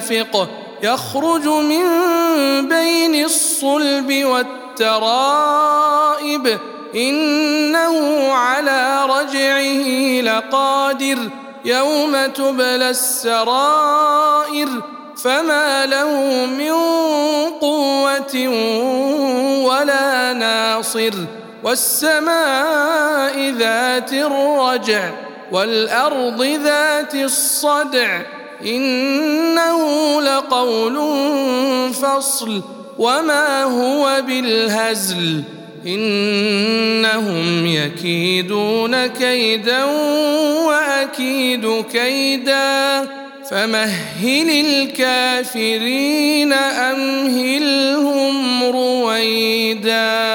دافق يخرج من بين الصلب والترائب إنه على رجعه لقادر يوم تبلى السرائر فما له من قوة ولا ناصر والسماء ذات الرجع والأرض ذات الصدع إنه لقول فصل وما هو بالهزل إنهم يكيدون كيدا وأكيد كيدا فمهل الكافرين أمهلهم رويدا